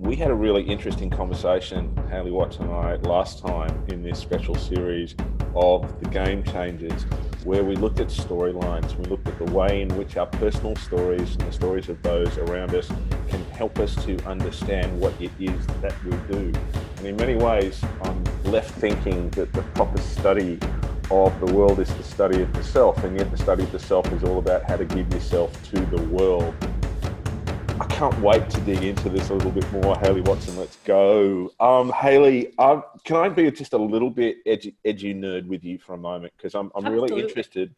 We had a really interesting conversation, Hayley Watts and I, last time in this special series of the game changers, where we looked at storylines. We looked at the way in which our personal stories and the stories of those around us can help us to understand what it is that we do. And in many ways, I'm left thinking that the proper study of the world is the study of the self, and yet the study of the self is all about how to give yourself to the world can't wait to dig into this a little bit more. Hayley Watson, let's go. Um, Hayley, um, can I be just a little bit edgy, edgy nerd with you for a moment? Because I'm, I'm really interested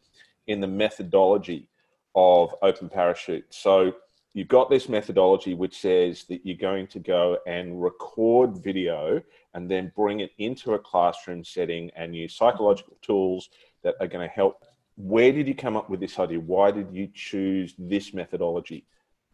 in the methodology of Open Parachute. So you've got this methodology which says that you're going to go and record video and then bring it into a classroom setting and use psychological tools that are going to help. Where did you come up with this idea? Why did you choose this methodology?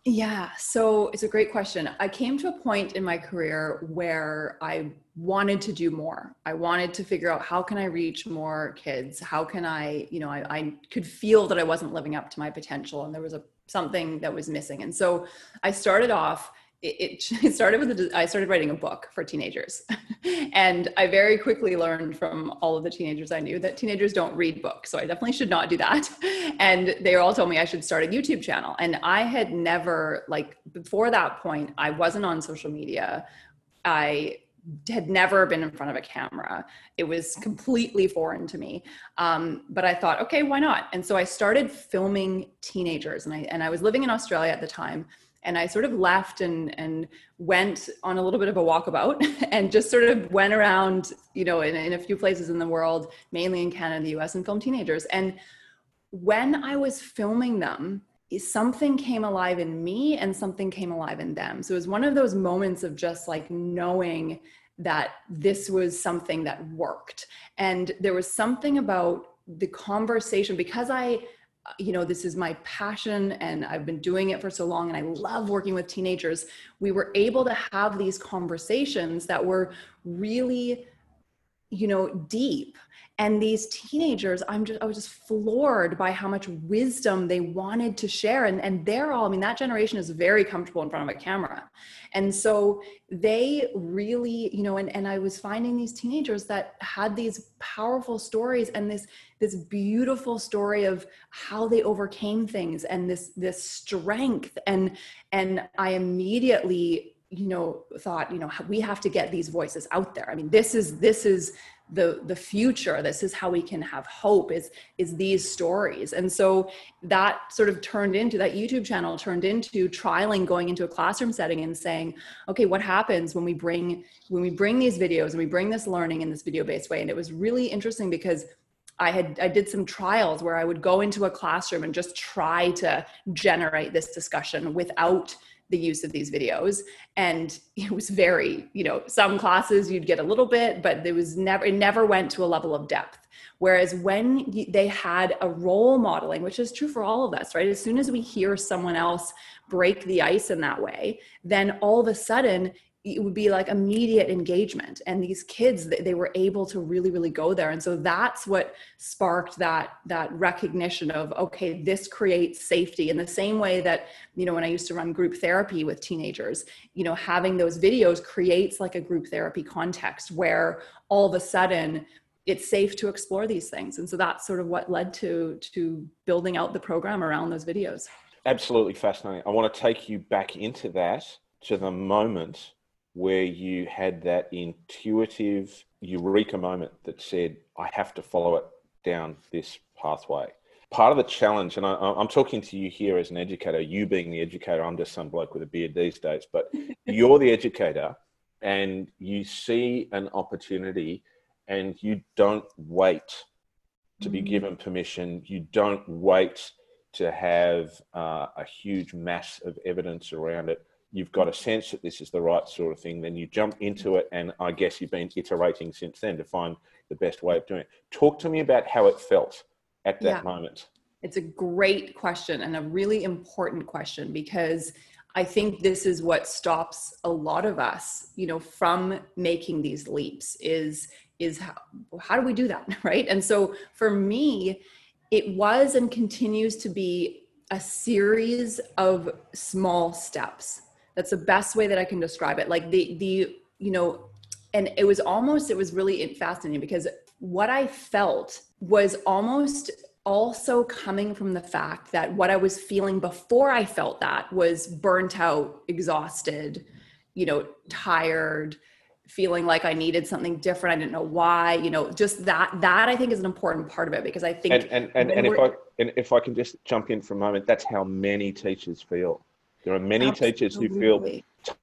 Yeah, so it's a great question. I came to a point in my career where I wanted to do more. I wanted to figure out how can I reach more kids? How can I, you know, I, I could feel that I wasn't living up to my potential and there was a something that was missing. And so I started off it, it started with a, I started writing a book for teenagers, and I very quickly learned from all of the teenagers I knew that teenagers don't read books, so I definitely should not do that. And they all told me I should start a YouTube channel, and I had never like before that point I wasn't on social media. I had never been in front of a camera. It was completely foreign to me. Um, but I thought, okay, why not? And so I started filming teenagers, and I and I was living in Australia at the time and I sort of left and and went on a little bit of a walkabout and just sort of went around, you know, in, in a few places in the world, mainly in Canada, the US, and filmed teenagers. And when I was filming them, something came alive in me and something came alive in them. So it was one of those moments of just like knowing that this was something that worked. And there was something about the conversation because I you know this is my passion and i've been doing it for so long and i love working with teenagers we were able to have these conversations that were really you know deep and these teenagers i'm just i was just floored by how much wisdom they wanted to share. And and they're all i mean that generation is very comfortable in front of a camera. And so they really you know and, and i was finding these teenagers that had these powerful stories and this this beautiful story of how they overcame things and this this strength. And and i immediately you know thought you know we have to get these voices out there. I mean this is this is the the future. This is how we can have hope is is these stories. And so that sort of turned into that youtube channel turned into trialing going into a classroom setting and saying okay what happens when we bring when we bring these videos and we bring this learning in this video based way? And it was really interesting because I had I did some trials where I would go into a classroom and just try to generate this discussion without the use of these videos. And it was very you know some classes you'd get a little bit but there was never it never went to a level of depth. Whereas when they had a role modeling which is true for all of us right? As soon as we hear someone else break the ice in that way then all of a sudden it would be like immediate engagement. And these kids they were able to really really go there. And so that's what sparked that that recognition of okay this creates safety. In the same way that you know when i used to run group therapy with teenagers you know having those videos creates like a group therapy context where all of a sudden it's safe to explore these things. And so that's sort of what led to to building out the program around those videos. Absolutely fascinating. I want to take you back into that to the moment where you had that intuitive eureka moment that said, I have to follow it down this pathway? Part of the challenge, and I, am talking to you here as an educator, you being the educator, I'm just some bloke with a beard these days, but you're the educator and you see an opportunity and you don't wait to be mm. given permission. You don't wait to have uh, a huge mass of evidence around it you've got a sense that this is the right sort of thing, then you jump into it, and I guess you've been iterating since then to find the best way of doing it. Talk to me about how it felt at that yeah. moment. It's a great question and a really important question because I think this is what stops a lot of us, you know, from making these leaps is is how, how do we do that, right? And so for me, it was and continues to be a series of small steps that's the best way that i can describe it like the the you know and it was almost it was really fascinating because what i felt was almost also coming from the fact that what i was feeling before i felt that was burnt out exhausted you know tired feeling like I needed something different. I didn't know why, you know, just that, that I think is an important part of it because I think. And, and, and, and if I, and if I can just jump in for a moment, that's how many teachers feel. There are many Absolutely. teachers who feel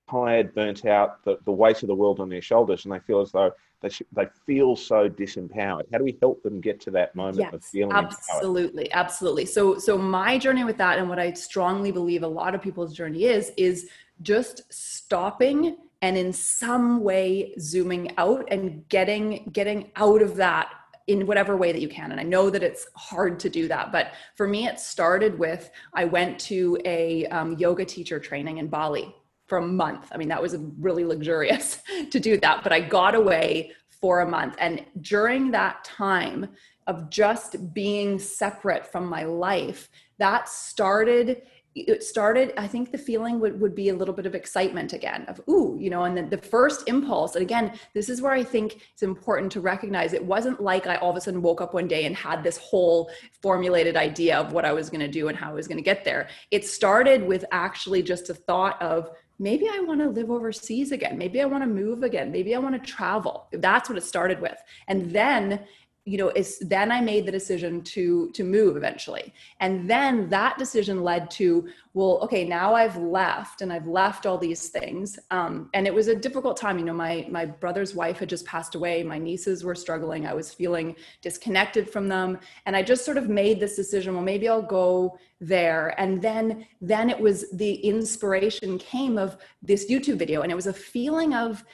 tired, burnt out, the, the weight of the world on their shoulders, and they feel as though they, sh- they feel so disempowered. How do we help them get to that moment yes, of feeling absolutely, empowered? absolutely. So, so my journey with that, and what I strongly believe a lot of people's journey is, is just stopping and in some way zooming out and getting getting out of that in whatever way that you can. And i know that it's hard to do that but for me it started with i went to a um, yoga teacher training in bali for a month. I mean that was really luxurious to do that but i got away for a month. And during that time of just being separate from my life that started it started i think the feeling would, would be a little bit of excitement again of ooh you know and then the first impulse and again this is where i think it's important to recognize it wasn't like i all of a sudden woke up one day and had this whole formulated idea of what i was going to do and how i was going to get there it started with actually just a thought of maybe I want to live overseas again. Maybe I want to move again. Maybe I want to travel. That's what it started with. And then you know is then i made the decision to to move eventually. And then that decision led to well okay now i've left and i've left all these things. Um, and it was a difficult time. You know my my brother's wife had just passed away. My nieces were struggling. I was feeling disconnected from them. And i just sort of made this decision well maybe i'll go there. And then then it was the inspiration came of this youtube video. And it was a feeling of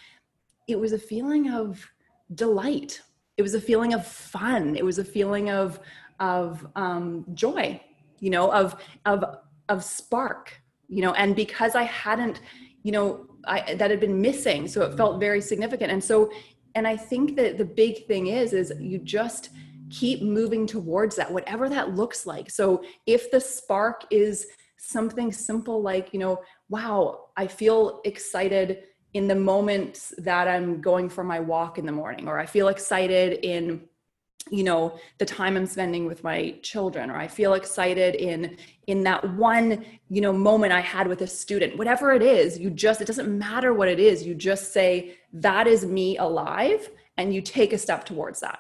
it was a feeling of delight it was a feeling of fun. It was a feeling of of um, joy you know of of of spark you know and because i hadn't you know I, that had been missing so it felt very significant. And so and i think that the big thing is is you just keep moving towards that whatever that looks like. So if the spark is something simple like you know wow i feel excited in the moments that I'm going for my walk in the morning, or I feel excited in you know the time i'm spending with my children or i feel excited in in that one you know moment i had with a student. Whatever it is you just it doesn't matter what it is you just say that is me alive and you take a step towards that.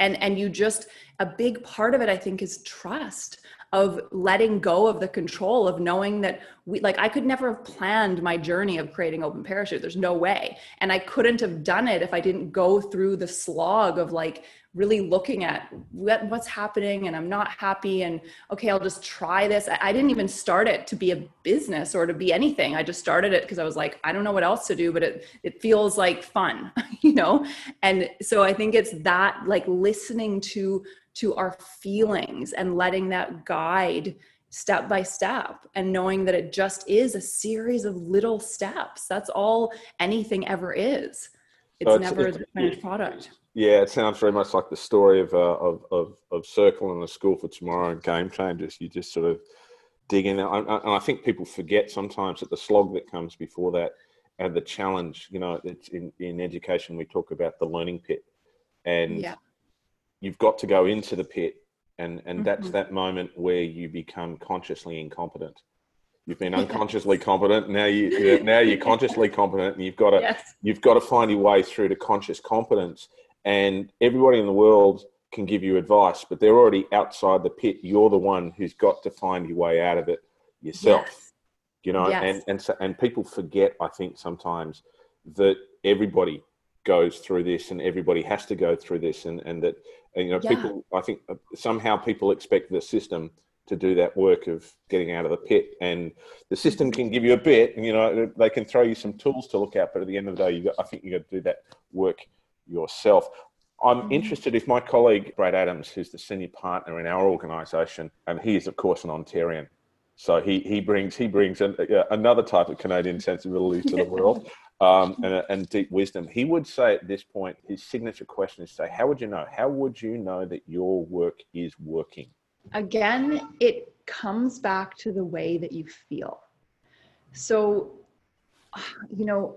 And and you just a big part of it i think is trust of letting go of the control of knowing that we like I could never have planned my journey of creating open parachute. There's no way. And I couldn't have done it if I didn't go through the slog of like really looking at what, what's happening and I'm not happy and okay, I'll just try this. I, I didn't even start it to be a business or to be anything. I just started it because I was like, I don't know what else to do, but it it feels like fun, you know? And so I think it's that like listening to to our feelings and letting that guide step by step and knowing that it just is a series of little steps. That's all anything ever is. It's, so it's never it's, the finished product. Yeah, it sounds very much like the story of, uh, of, of, of Circle and the School for Tomorrow and Game Changers. You just sort of dig in. And I, think people forget sometimes that the slog that comes before that and the challenge, you know, it's in, in education, we talk about the learning pit. And yeah you've got to go into the pit and and mm-hmm. that's that moment where you become consciously incompetent you've been unconsciously competent now you now you're consciously competent and you've got to yes. you've got to find your way through to conscious competence and everybody in the world can give you advice but they're already outside the pit you're the one who's got to find your way out of it yourself yes. you know yes. and and so, and people forget i think sometimes that everybody goes through this and everybody has to go through this and and that and, you know, yeah. people, I think uh, somehow people expect the system to do that work of getting out of the pit. And the system can give you a bit, and you know, they can throw you some tools to look at, but at the end of the day, you got, I think you've got to do that work yourself. I'm mm-hmm. interested if my colleague Brad Adams, who's the senior partner in our organisation, and he is of course an Ontarian, so he he brings he brings an, uh, another type of Canadian sensibility to the world um, and, and deep wisdom. He would say at this point, his signature question is say, How would you know? How would you know that your work is working? Again, it comes back to the way that you feel. So you know,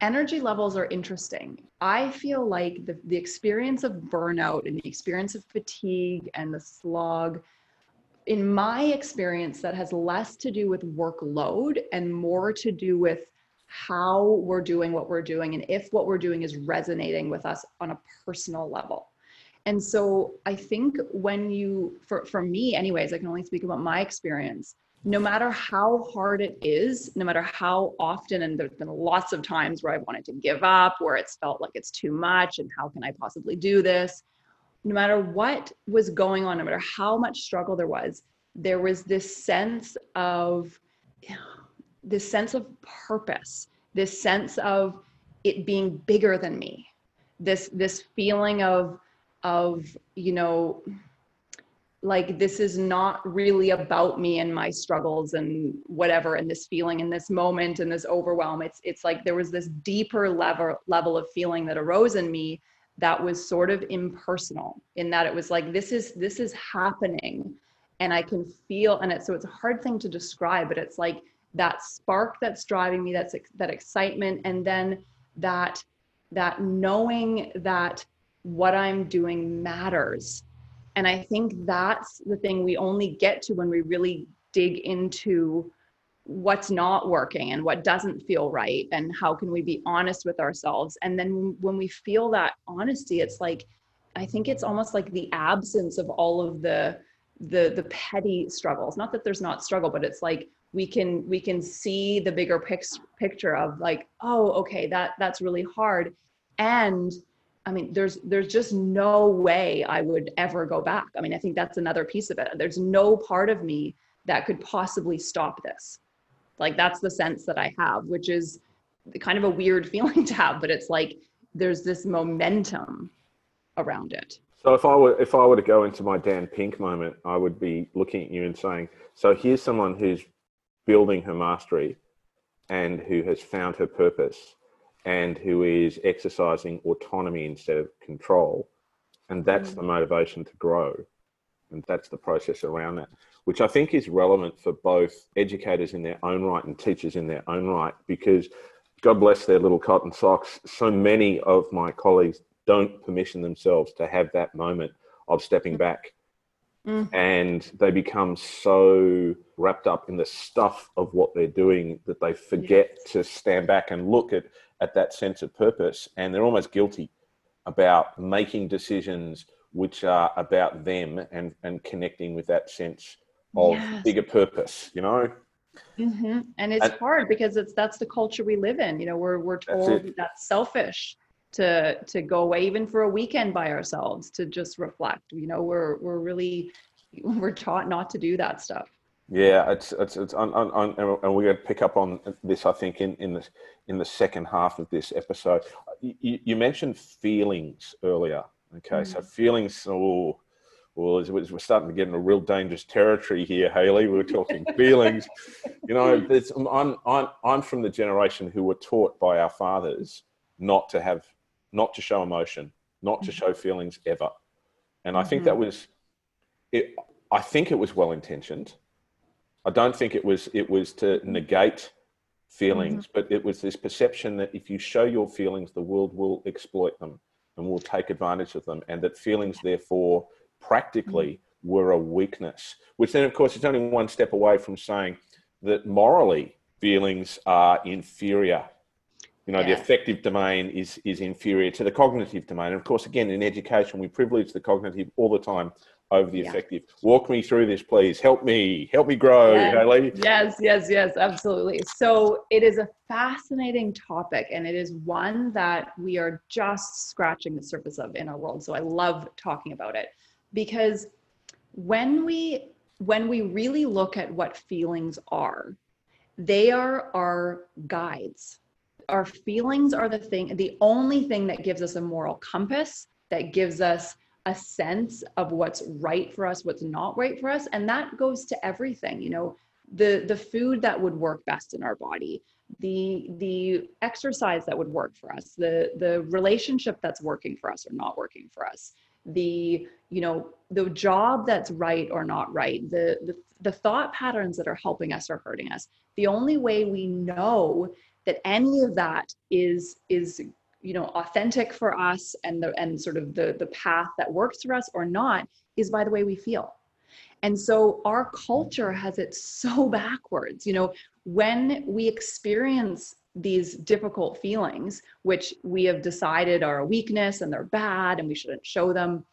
energy levels are interesting. I feel like the, the experience of burnout and the experience of fatigue and the slog, in my experience, that has less to do with workload and more to do with how we're doing what we're doing and if what we're doing is resonating with us on a personal level. And so I think when you, for, for me, anyways, I can only speak about my experience no matter how hard it is, no matter how often, and there's been lots of times where I've wanted to give up, where it's felt like it's too much, and how can I possibly do this? No matter what was going on, no matter how much struggle there was, there was this sense of this sense of purpose, this sense of it being bigger than me, this this feeling of of you know like this is not really about me and my struggles and whatever and this feeling in this moment and this overwhelm. It's it's like there was this deeper level level of feeling that arose in me that was sort of impersonal in that it was like this is this is happening and i can feel and it so it's a hard thing to describe but it's like that spark that's driving me that's that excitement and then that that knowing that what i'm doing matters. And I think that's the thing we only get to when we really dig into what's not working and what doesn't feel right and how can we be honest with ourselves. And then when we feel that honesty it's like i think it's almost like the absence of all of the the the petty struggles. Not that there's not struggle but it's like we can we can see the bigger pic- picture of like oh okay that that's really hard and I mean, there's there's just no way I would ever go back. I mean, I think that's another piece of it. There's no part of me that could possibly stop this. Like that's the sense that I have, which is kind of a weird feeling to have, but it's like there's this momentum around it. So if I were if I were to go into my Dan Pink moment, I would be looking at you and saying, so here's someone who's building her mastery and who has found her purpose and who is exercising autonomy instead of control. And that's mm. the motivation to grow. And that's the process around that, which I think is relevant for both educators in their own right and teachers in their own right, because God bless their little cotton socks, so many of my colleagues don't permission themselves to have that moment of stepping back. Mm. And they become so wrapped up in the stuff of what they're doing that they forget yes. to stand back and look at at that sense of purpose and they're almost guilty about making decisions which are about them and, and connecting with that sense of yes. bigger purpose, you know? Mm-hmm. And it's and, hard because it's that's the culture we live in. You know, we're we're told that's, that's, selfish to to go away even for a weekend by ourselves to just reflect. You know, we're we're really we're taught not to do that stuff. Yeah, it's it's, it's on, on, on, and we're going to pick up on this, I think, in in the in the second half of this episode. You, you mentioned feelings earlier. Okay, mm. so feelings. Oh, well, we're starting to get into real dangerous territory here, Hayley. We are talking feelings. You know, I'm I'm I'm from the generation who were taught by our fathers not to have, not to show emotion, not to mm. show feelings ever, and I think mm-hmm. that was, it. I think it was well intentioned I don't think it was it was to negate feelings, mm-hmm. but it was this perception that if you show your feelings, the world will exploit them and will take advantage of them, and that feelings, therefore, practically mm-hmm. were a weakness. Which then, of course, is only one step away from saying that morally feelings are inferior. You know, yeah. the affective domain is is inferior to the cognitive domain. And of course, again, in education, we privilege the cognitive all the time over the yeah. affective. Walk me through this, please. Help me, help me grow, yes. Yes, yes, yes, absolutely. So it is a fascinating topic, and it is one that we are just scratching the surface of in our world. So I love talking about it because when we when we really look at what feelings are, they are our guides. Our feelings are the thing, the only thing that gives us a moral compass, that gives us a sense of what's right for us, what's not right for us. And that goes to everything, you know, the the food that would work best in our body, the the exercise that would work for us, the the relationship that's working for us or not working for us, the you know the job that's right or not right the, the the thought patterns that are helping us or hurting us the only way we know that any of that is is you know authentic for us and the and sort of the the path that works for us or not is by the way we feel. And so our culture has it so backwards you know when we experience these difficult feelings which we have decided are a weakness and they're bad and we shouldn't show them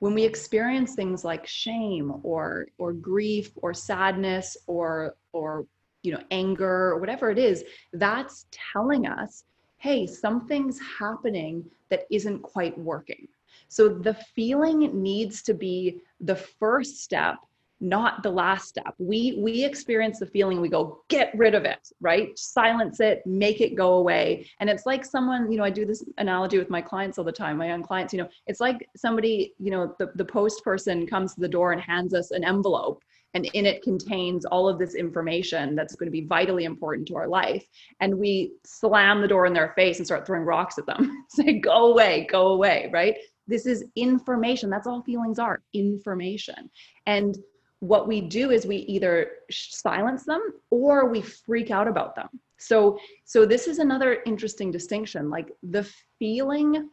when we experience things like shame or or grief or sadness or or you know anger or whatever it is that's telling us hey something's happening that isn't quite working. So the feeling needs to be the first step not the last step. We we experience the feeling we go get rid of it right? Silence it make it go away. And it's like someone you know i do this analogy with my clients all the time my young clients you know it's like somebody you know the, the post person comes to the door and hands us an envelope and in it contains all of this information that's going to be vitally important to our life. And we slam the door in their face and start throwing rocks at them. Say go away go away right? This is information. That's all feelings are information. And what we do is we either silence them or we freak out about them. So so this is another interesting distinction. Like the feeling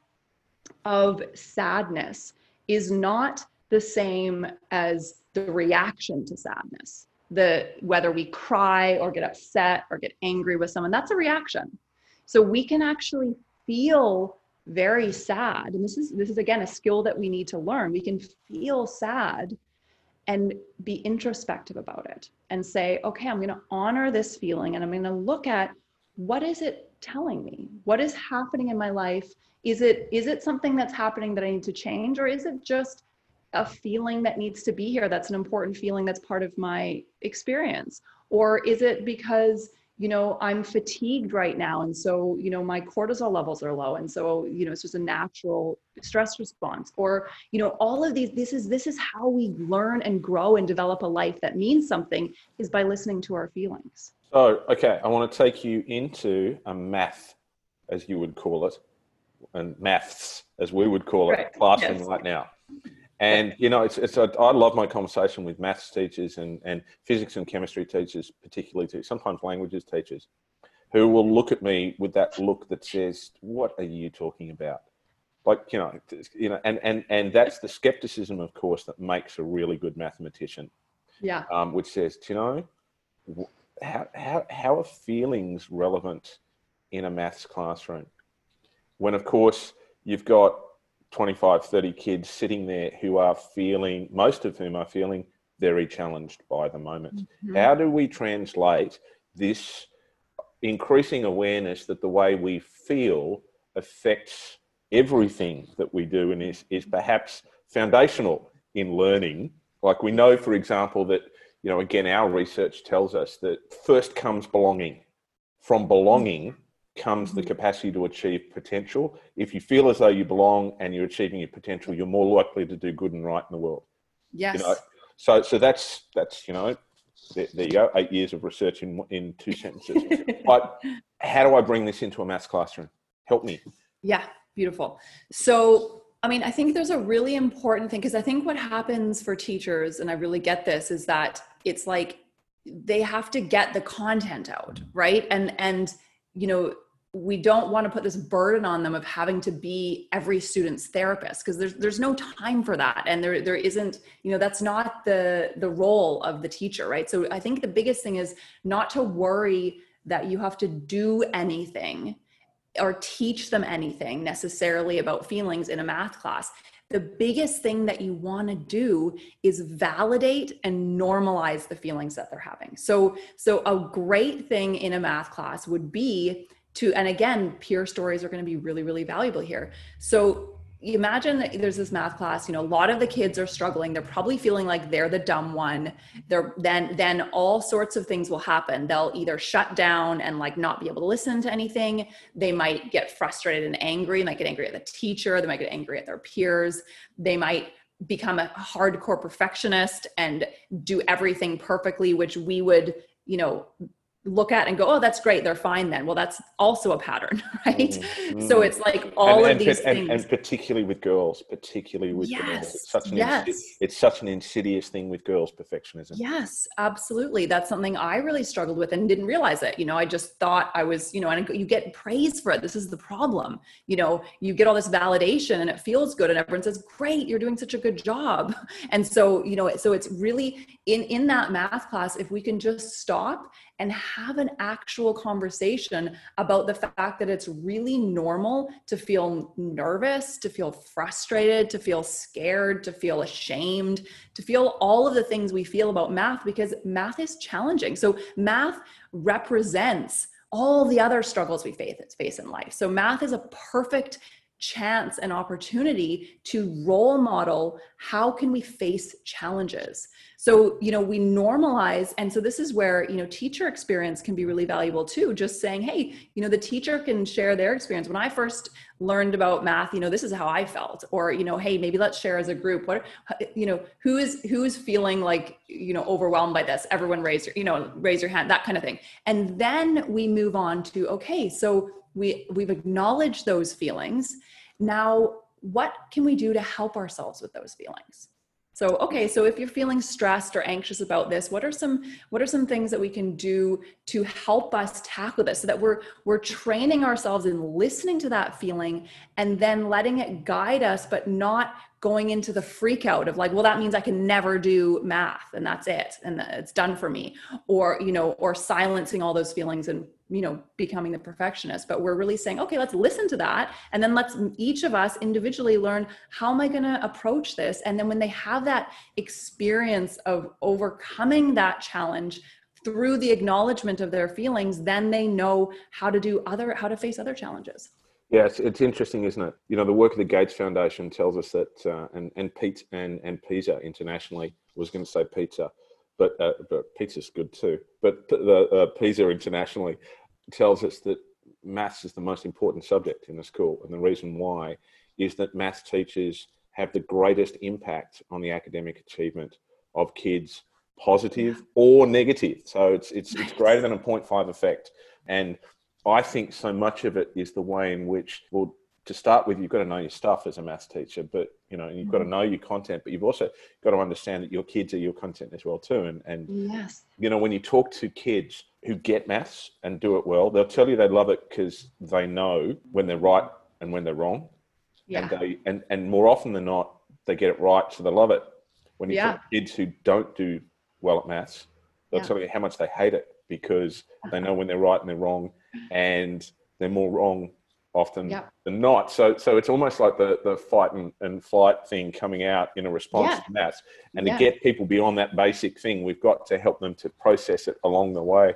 of sadness is not the same as the reaction to sadness the whether we cry or get upset or get angry with someone that's a reaction. So we can actually feel very sad and this is this is again a skill that we need to learn. We can feel sad and be introspective about it and say okay i'm going to honor this feeling and i'm going to look at what is it telling me? What is happening in my life? Is it is it something that's happening that i need to change or is it just a feeling that needs to be here that's an important feeling that's part of my experience or is it because you know i'm fatigued right now and so you know my cortisol levels are low and so you know it's just a natural stress response or you know all of these this is this is how we learn and grow and develop a life that means something is by listening to our feelings so okay i want to take you into a math as you would call it and maths as we would call it right. classroom yes. right now and you know, it's it's a, I love my conversation with maths teachers and and physics and chemistry teachers, particularly too. Sometimes languages teachers, who will look at me with that look that says, "What are you talking about?" Like you know, you know, and and and that's the skepticism, of course, that makes a really good mathematician. Yeah. Um, which says, you know, how how how are feelings relevant in a maths classroom? When of course you've got 25, 30 kids sitting there who are feeling, most of whom are feeling very challenged by the moment. Mm-hmm. How do we translate this increasing awareness that the way we feel affects everything that we do and is, is perhaps foundational in learning? Like we know, for example, that, you know, again, our research tells us that first comes belonging. From belonging, comes the mm-hmm. capacity to achieve potential. If you feel as though you belong and you're achieving your potential, you're more likely to do good and right in the world. Yes. You know? So, so that's that's you know, there, there, you go. Eight years of research in in two sentences. but how do I bring this into a maths classroom? Help me. Yeah, beautiful. So, I mean, I think there's a really important thing because I think what happens for teachers, and I really get this, is that it's like they have to get the content out, right? And and you know we don't want to put this burden on them of having to be every student's therapist because there's there's no time for that. And there there isn't you know that's not the the role of the teacher right? So i think the biggest thing is not to worry that you have to do anything or teach them anything necessarily about feelings in a math class. The biggest thing that you want to do is validate and normalize the feelings that they're having. So so a great thing in a math class would be to and again peer stories are going to be really really valuable here. So you imagine that there's this math class you know a lot of the kids are struggling. They're probably feeling like they're the dumb one. They're then then all sorts of things will happen. They'll either shut down and like not be able to listen to anything. They might get frustrated and angry. They might get angry at the teacher. They might get angry at their peers. They might become a hardcore perfectionist and do everything perfectly which we would you know look at and go, oh, that's great, they're fine then. Well, that's also a pattern, right? Mm-hmm. So it's like all and, of and, these and, things. And particularly with girls, particularly with yes. girls. It's such, an yes. it's such an insidious thing with girls, perfectionism. Yes, absolutely. That's something I really struggled with and didn't realize it. You know, I just thought I was, you know, and you get praise for it. This is the problem. You know, you get all this validation and it feels good and everyone says, great, you're doing such a good job. And so, you know, so it's really in, in that math class, if we can just stop and have an actual conversation about the fact that it's really normal to feel nervous, to feel frustrated, to feel scared, to feel ashamed, to feel all of the things we feel about math because math is challenging. So, math represents all the other struggles we face in life. So, math is a perfect chance and opportunity to role model how can we face challenges. So you know we normalize and so this is where you know teacher experience can be really valuable too just saying hey you know the teacher can share their experience. When i first learned about math you know this is how i felt or you know hey maybe let's share as a group. What you know who is who is feeling like you know overwhelmed by this? Everyone raise your you know raise your hand that kind of thing. And then we move on to okay so we we've acknowledged those feelings now what can we do to help ourselves with those feelings? So okay so if you're feeling stressed or anxious about this what are some what are some things that we can do to help us tackle this so that we're we're training ourselves in listening to that feeling and then letting it guide us but not going into the freak out of like well that means i can never do math and that's it and it's done for me or you know or silencing all those feelings and you know becoming the perfectionist but we're really saying okay let's listen to that and then let's each of us individually learn how am i going to approach this and then when they have that experience of overcoming that challenge through the acknowledgement of their feelings then they know how to do other how to face other challenges yeah, it's, it's interesting, isn't it? You know, the work of the Gates Foundation tells us that, uh, and and Pete and and PISA internationally was going to say pizza, but uh, but pizza's good too. But the uh, PISA internationally tells us that maths is the most important subject in the school, and the reason why is that maths teachers have the greatest impact on the academic achievement of kids, positive or negative. So it's it's it's greater than a 0.5 effect, and I think so much of it is the way in which, well, to start with, you've got to know your stuff as a maths teacher, but you know, you've got to mm-hmm. know your content, but you've also got to understand that your kids are your content as well too. And and yes, you know, when you talk to kids who get maths and do it well, they'll tell you they love it because they know when they're right and when they're wrong. Yeah. And they and, and more often than not, they get it right, so they love it. When you yeah. talk to kids who don't do well at maths, they'll yeah. tell you how much they hate it because they know when they're right and they're wrong and they're more wrong often yep. than not. So so it's almost like the the fight and, and flight thing coming out in a response yeah. to maths. And yeah. to get people beyond that basic thing, we've got to help them to process it along the way.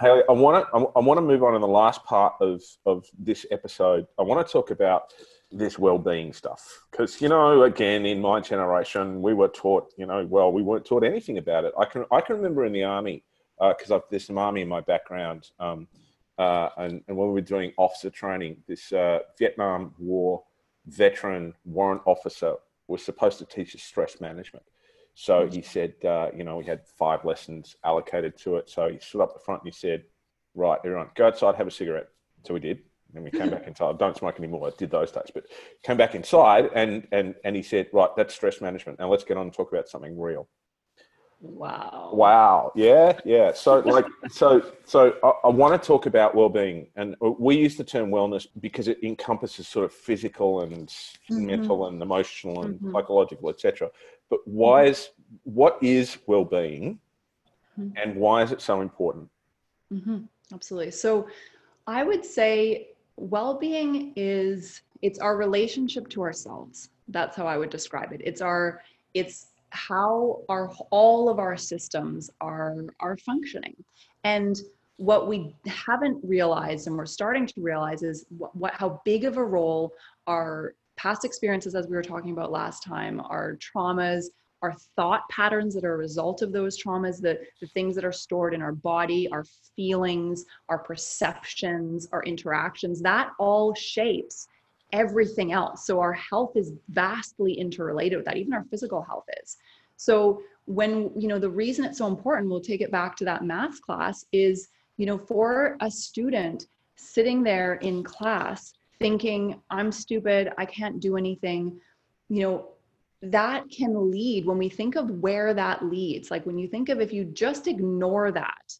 Hayley, I want to I want to move on in the last part of of this episode. I want to talk about this well-being stuff because you know again in my generation we were taught you know well we weren't taught anything about it i can i can remember in the army because uh, there's some army in my background um, uh, and, and, when we were doing officer training, this uh, Vietnam War veteran warrant officer was supposed to teach us stress management. So he said, uh, you know, we had five lessons allocated to it. So he stood up the front and he said, right, everyone, go outside, have a cigarette. So we did. And we came back inside. Don't smoke anymore. I did those days, but came back inside and, and, and he said, right, that's stress management. Now let's get on and talk about something real. Wow. Wow. Yeah. Yeah. So, like, so, so I, I want to talk about well-being, and we use the term wellness because it encompasses sort of physical and mm-hmm. mental and emotional and mm-hmm. psychological, etc. But why mm-hmm. is what is well-being, mm-hmm. and why is it so important? Mm-hmm. Absolutely. So, I would say well-being is it's our relationship to ourselves. That's how I would describe it. It's our it's how our all of our systems are are functioning. And what we haven't realized and we're starting to realize is what, what how big of a role our past experiences as we were talking about last time our traumas our thought patterns that are a result of those traumas the, the things that are stored in our body our feelings our perceptions our interactions that all shapes everything else. So our health is vastly interrelated with that, even our physical health is. So when, you know, the reason it's so important, we'll take it back to that math class is, you know, for a student sitting there in class thinking, I'm stupid, I can't do anything, you know, that can lead when we think of where that leads, like when you think of if you just ignore that,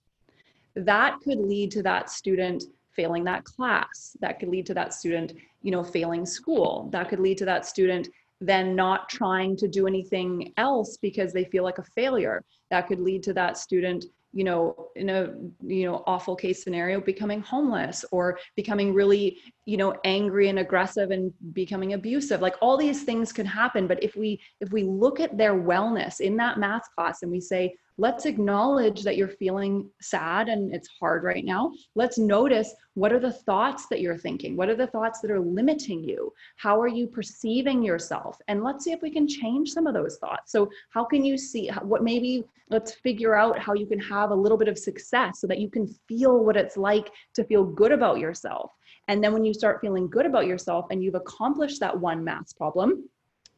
that could lead to that student failing that class. That could lead to that student, you know, failing school. That could lead to that student then not trying to do anything else because they feel like a failure. That could lead to that student you know in a you know awful case scenario becoming homeless or becoming really you know angry and aggressive and becoming abusive like all these things could happen but if we if we look at their wellness in that math class and we say let's acknowledge that you're feeling sad and it's hard right now. Let's notice what are the thoughts that you're thinking? What are the thoughts that are limiting you? How are you perceiving yourself? And let's see if we can change some of those thoughts. So, how can you see what maybe let's figure out how you can have a little bit of success so that you can feel what it's like to feel good about yourself. And then when you start feeling good about yourself and you've accomplished that one math problem,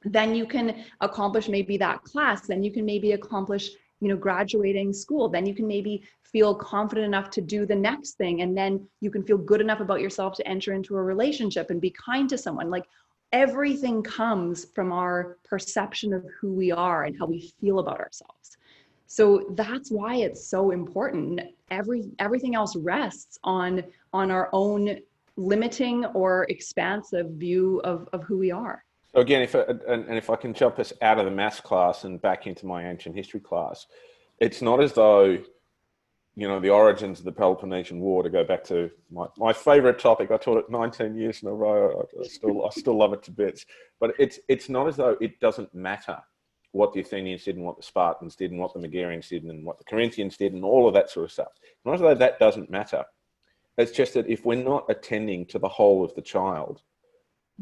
then you can accomplish maybe that class then you can maybe accomplish you know graduating school then you can maybe feel confident enough to do the next thing and then you can feel good enough about yourself to enter into a relationship and be kind to someone. Like everything comes from our perception of who we are and how we feel about ourselves. So that's why it's so important. Every everything else rests on on our own limiting or expansive view of of who we are so again, if uh, and, and if I can jump us out of the maths class and back into my ancient history class, it's not as though you know the origins of the Peloponnesian War. To go back to my, my favorite topic, I taught it 19 years in a row. I still I still love it to bits. But it's it's not as though it doesn't matter what the Athenians did and what the Spartans did and what the Megarians did and what the Corinthians did and all of that sort of stuff. Not as though that doesn't matter. It's just that if we're not attending to the whole of the child,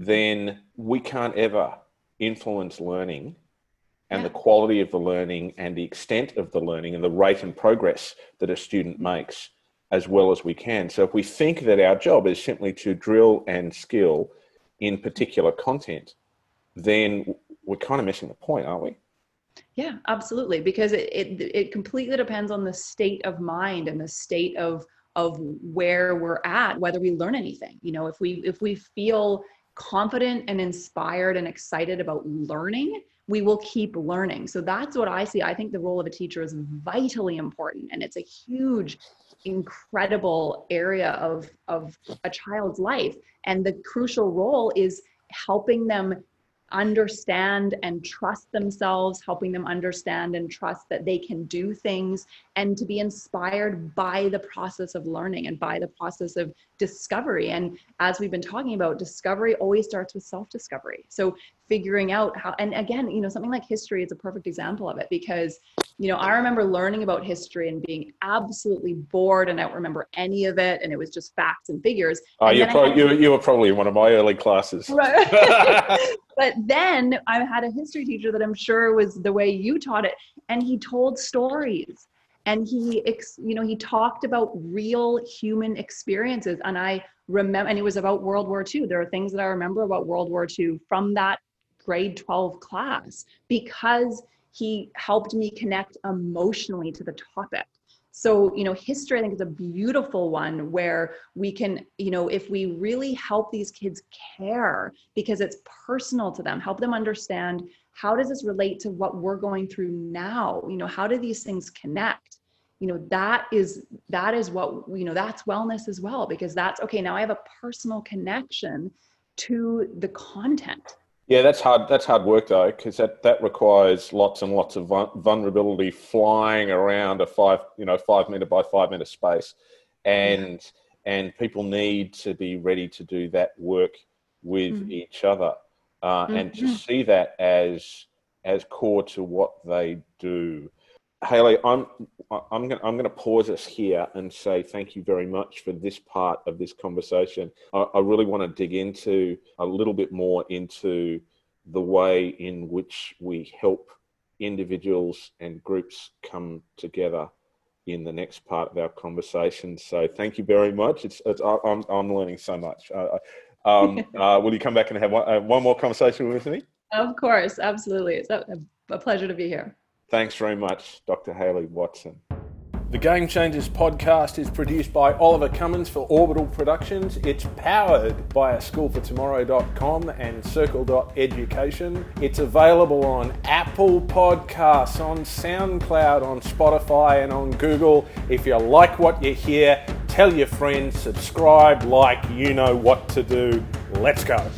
then we can't ever influence learning and yeah. the quality of the learning and the extent of the learning and the rate and progress that a student makes as well as we can. So if we think that our job is simply to drill and skill in particular content, then we're kind of missing the point, aren't we? Yeah, absolutely. Because it, it, it completely depends on the state of mind and the state of of where we're at, whether we learn anything. You know, if we if we feel confident and inspired and excited about learning, we will keep learning. So that's what I see. I think the role of a teacher is vitally important and it's a huge incredible area of of a child's life and the crucial role is helping them understand and trust themselves, helping them understand and trust that they can do things, and to be inspired by the process of learning and by the process of discovery. And as we've been talking about, discovery always starts with self discovery. So figuring out how, and again, you know, something like history is a perfect example of it because you know, I remember learning about history and being absolutely bored, and I don't remember any of it, and it was just facts and figures. Oh, you probably you, you were probably in one of my early classes. Right. but then I had a history teacher that I'm sure was the way you taught it, and he told stories, and he, you know, he talked about real human experiences, and I remember, and it was about World War II. There are things that I remember about World War II from that grade 12 class because he helped me connect emotionally to the topic so you know history i think is a beautiful one where we can you know if we really help these kids care because it's personal to them help them understand how does this relate to what we're going through now? You know how do these things connect? You know that is that is what you know that's wellness as well because that's okay now i have a personal connection to the content yeah, that's hard. That's hard work though, because that, that requires lots and lots of vulnerability, flying around a five you know five meter by five meter space, and yeah. and people need to be ready to do that work with mm-hmm. each other, uh, mm-hmm. and to see that as as core to what they do. Hayley, I'm I'm going I'm going to pause us here and say thank you very much for this part of this conversation. I, I really want to dig into a little bit more into the way in which we help individuals and groups come together in the next part of our conversation. So thank you very much. It's, it's I'm, I'm learning so much. Uh, um, uh, will you come back and have one, uh, one more conversation with me? Of course, absolutely. It's a, a pleasure to be here. Thanks very much, Dr. Hayley Watson. The Game Changers podcast is produced by Oliver Cummins for Orbital Productions. It's powered by schoolfortomorrow.com and circle.education. It's available on Apple Podcasts, on SoundCloud, on Spotify, and on Google. If you like what you hear, tell your friends, subscribe, like, you know what to do. Let's go.